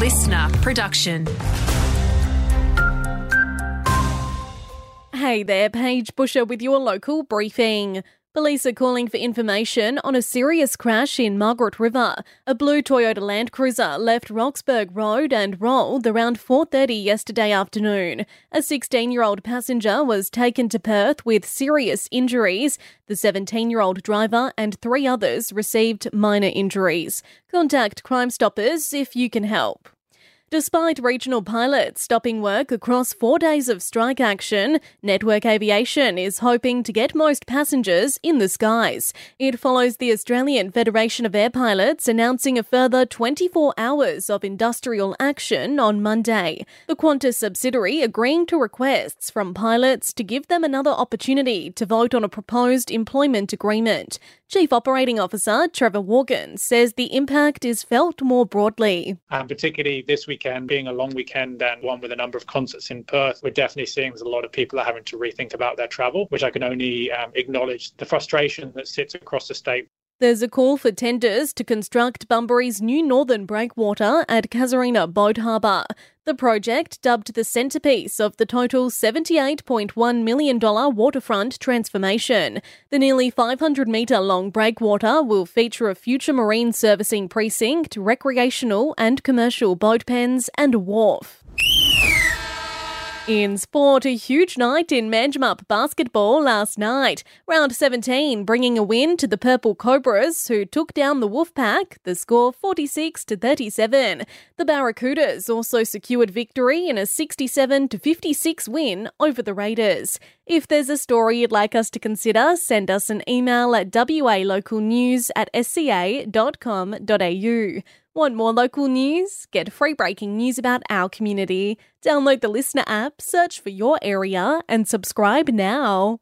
LiSTNR production. Hey there, Paige Busher with your local briefing. Police are calling for information on a serious crash in Margaret River. A blue Toyota Land Cruiser left Roxburgh Road and rolled around 4:30 yesterday afternoon. A 16-year-old passenger was taken to Perth with serious injuries. The 17-year-old driver and 3 others received minor injuries. Contact Crime Stoppers if you can help. Despite regional pilots stopping work across four days of strike action, Network Aviation is hoping to get most passengers in the skies. It follows the Australian Federation of Air Pilots announcing a further 24 hours of industrial action on Monday. The Qantas subsidiary agreeing to requests from pilots to give them another opportunity to vote on a proposed employment agreement. Chief Operating Officer Trevor Morgan says the impact is felt more broadly. And particularly this weekend being a long weekend and one with a number of concerts in Perth, we're definitely seeing there's a lot of people are having to rethink about their travel, which I can only um, acknowledge the frustration that sits across the state. There's a call for tenders to construct Bunbury's new northern breakwater at Casuarina Boat Harbour. The project, dubbed the centrepiece of the total $78.1 million waterfront transformation. The nearly 500 metre long breakwater will feature a future marine servicing precinct, recreational and commercial boat pens, and a wharf. In sport, a huge night in Manjimup basketball last night. Round 17 bringing a win to the Purple Cobras, who took down the Wolfpack, the score 46 to 37. The Barracudas also secured victory in a 67 to 56 win over the Raiders. If there's a story you'd like us to consider, send us an email at walocalnews at sca.com.au. Want more local news? Get free breaking news about our community. Download the LiSTNR app, search for your area, and subscribe now.